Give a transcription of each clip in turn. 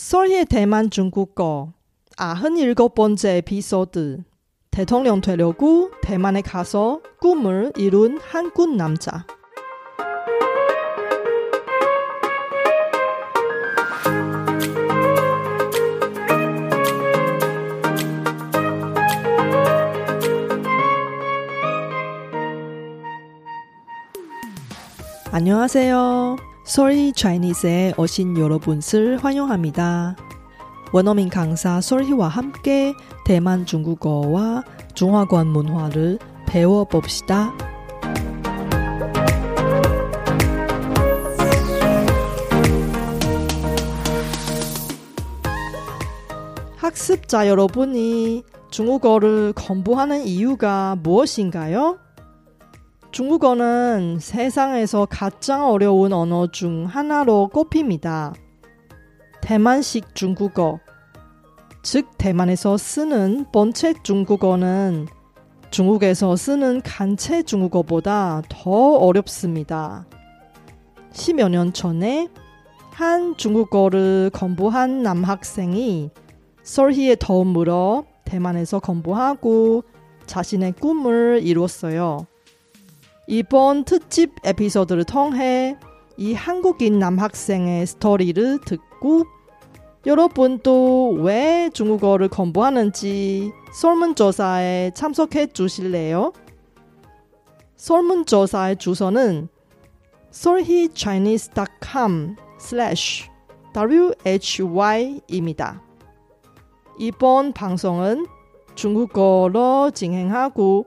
설희의 대만 중국어 아흔 일곱 번째 에피소드 대통령 되려고 대만에 가서 꿈을 이룬 한국 남자 안녕하세요. 솔희 차이니스에 오신 여러분을 환영합니다. 원어민 강사 솔희와 함께 대만 중국어와 중화권 문화를 배워봅시다. 학습자 여러분이 중국어를 공부하는 이유가 무엇인가요? 중국어는 세상에서 가장 어려운 언어 중 하나로 꼽힙니다. 대만식 중국어, 즉 대만에서 쓰는 본체 중국어는 중국에서 쓰는 간체 중국어보다 더 어렵습니다. 십여 년 전에 한 중국어를 공부한 남학생이 설희의 도움으로 대만에서 공부하고 자신의 꿈을 이뤘어요. 이번 특집 에피소드를 통해 이 한국인 남학생의 스토리를 듣고 여러분도 왜 중국어를 공부하는지 설문조사에 참석해 주실래요? 설문조사의 주소는 solhichinese.com why입니다. 이번 방송은 중국어로 진행하고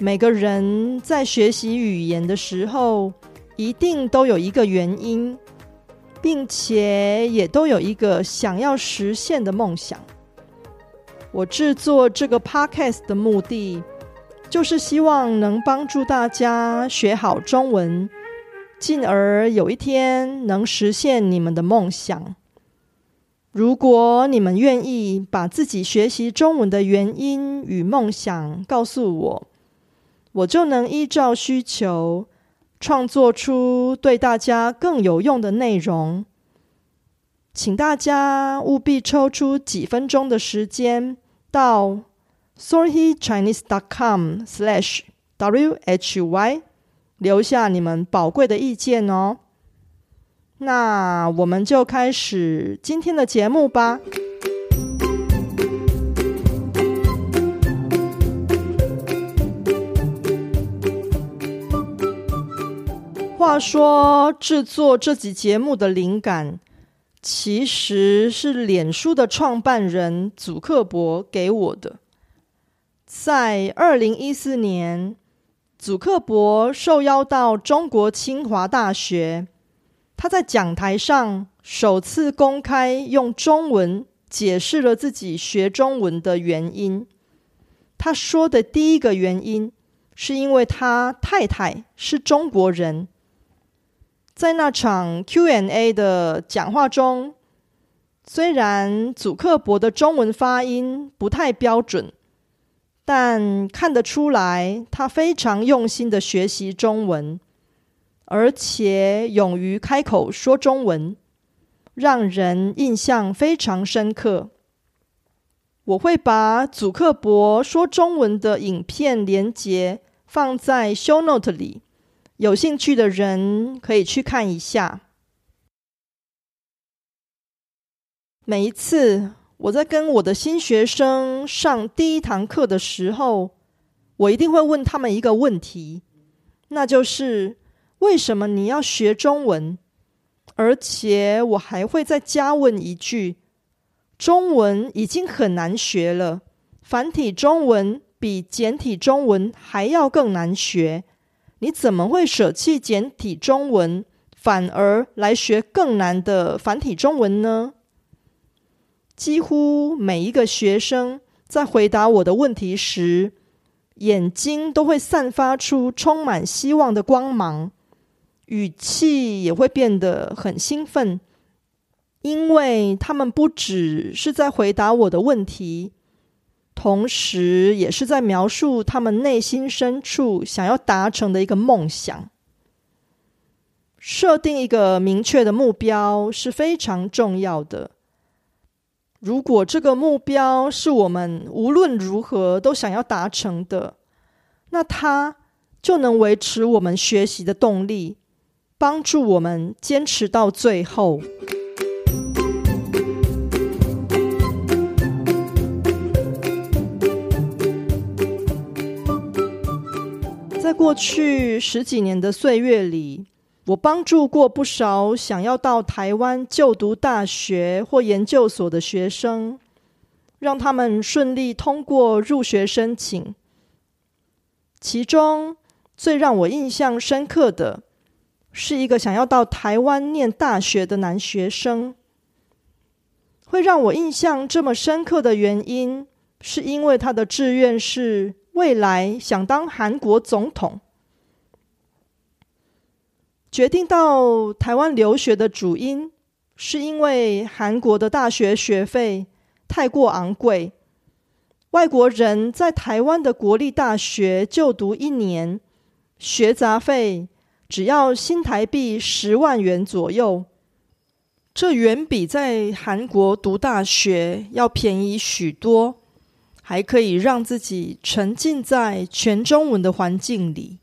每个人在学习语言的时候，一定都有一个原因，并且也都有一个想要实现的梦想。我制作这个 podcast 的目的，就是希望能帮助大家学好中文，进而有一天能实现你们的梦想。如果你们愿意把自己学习中文的原因与梦想告诉我。我就能依照需求创作出对大家更有用的内容，请大家务必抽出几分钟的时间到 sorrychinese.com/slash w h y 留下你们宝贵的意见哦。那我们就开始今天的节目吧。话说，制作这集节目的灵感，其实是脸书的创办人祖克伯给我的。在二零一四年，祖克伯受邀到中国清华大学，他在讲台上首次公开用中文解释了自己学中文的原因。他说的第一个原因，是因为他太太是中国人。在那场 Q&A 的讲话中，虽然祖克伯的中文发音不太标准，但看得出来他非常用心的学习中文，而且勇于开口说中文，让人印象非常深刻。我会把祖克伯说中文的影片连接放在 Show Note 里。有兴趣的人可以去看一下。每一次我在跟我的新学生上第一堂课的时候，我一定会问他们一个问题，那就是为什么你要学中文？而且我还会再加问一句：中文已经很难学了，繁体中文比简体中文还要更难学。你怎么会舍弃简体中文，反而来学更难的繁体中文呢？几乎每一个学生在回答我的问题时，眼睛都会散发出充满希望的光芒，语气也会变得很兴奋，因为他们不只是在回答我的问题，同时也是在描述他们内心深处想要达成的一个梦想。设定一个明确的目标是非常重要的。如果这个目标是我们无论如何都想要达成的，那它就能维持我们学习的动力，帮助我们坚持到最后。过去十几年的岁月里，我帮助过不少想要到台湾就读大学或研究所的学生，让他们顺利通过入学申请。其中最让我印象深刻的，是一个想要到台湾念大学的男学生。会让我印象这么深刻的原因，是因为他的志愿是未来想当韩国总统。决定到台湾留学的主因，是因为韩国的大学学费太过昂贵。外国人在台湾的国立大学就读一年，学杂费只要新台币十万元左右，这远比在韩国读大学要便宜许多，还可以让自己沉浸在全中文的环境里。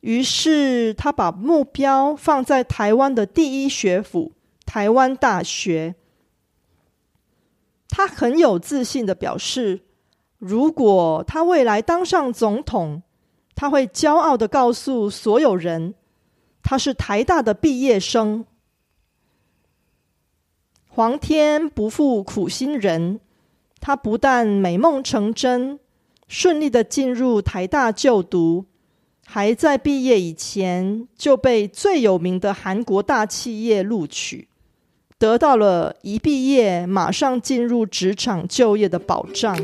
于是，他把目标放在台湾的第一学府——台湾大学。他很有自信的表示，如果他未来当上总统，他会骄傲的告诉所有人，他是台大的毕业生。皇天不负苦心人，他不但美梦成真，顺利的进入台大就读。还在毕业以前就被最有名的韩国大企业录取，得到了一毕业马上进入职场就业的保障。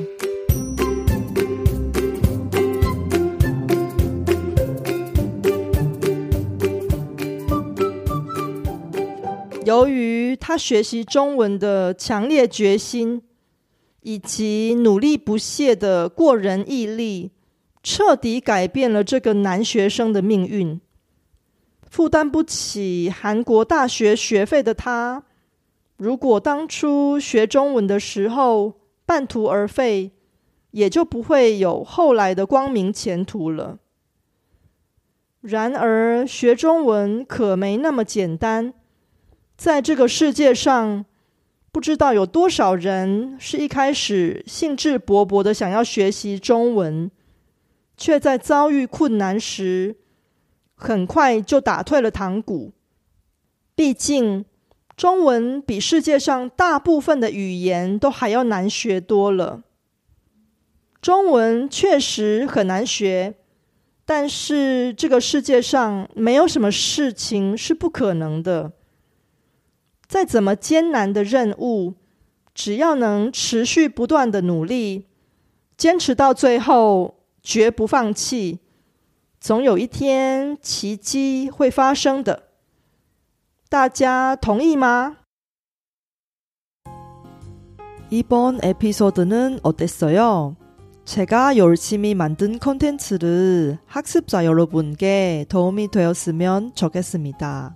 由于他学习中文的强烈决心，以及努力不懈的过人毅力。彻底改变了这个男学生的命运。负担不起韩国大学学费的他，如果当初学中文的时候半途而废，也就不会有后来的光明前途了。然而，学中文可没那么简单。在这个世界上，不知道有多少人是一开始兴致勃勃的想要学习中文。却在遭遇困难时，很快就打退了堂鼓。毕竟，中文比世界上大部分的语言都还要难学多了。中文确实很难学，但是这个世界上没有什么事情是不可能的。再怎么艰难的任务，只要能持续不断的努力，坚持到最后。绝不放弃，总有一天奇迹会发生的。大家同意吗？이번에피소드는어땠어요제가열심히만든콘텐츠를학습자여러분께도움이되었으면좋겠습니다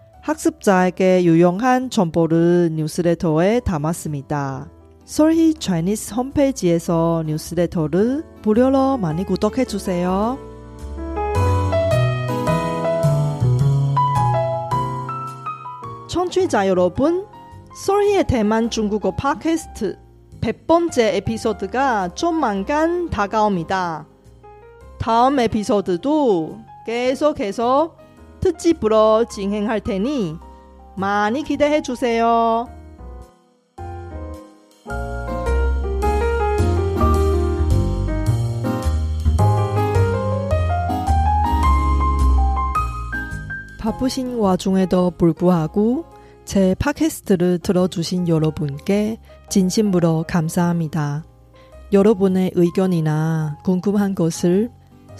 학습자에게 유용한 정보를 뉴스레터에 담았습니다. 솔희 차이니스 홈페이지에서 뉴스레터를 무료로 많이 구독해 주세요. 청취자 여러분, 솔희의 대만 중국어 팟캐스트 백 번째 에피소드가 조만간 다가옵니다. 다음 에피소드도 계속해서 특집으로 진행할 테니 많이 기대해 주세요. 바쁘신 와중에도 불구하고 제 팟캐스트를 들어주신 여러분께 진심으로 감사합니다. 여러분의 의견이나 궁금한 것을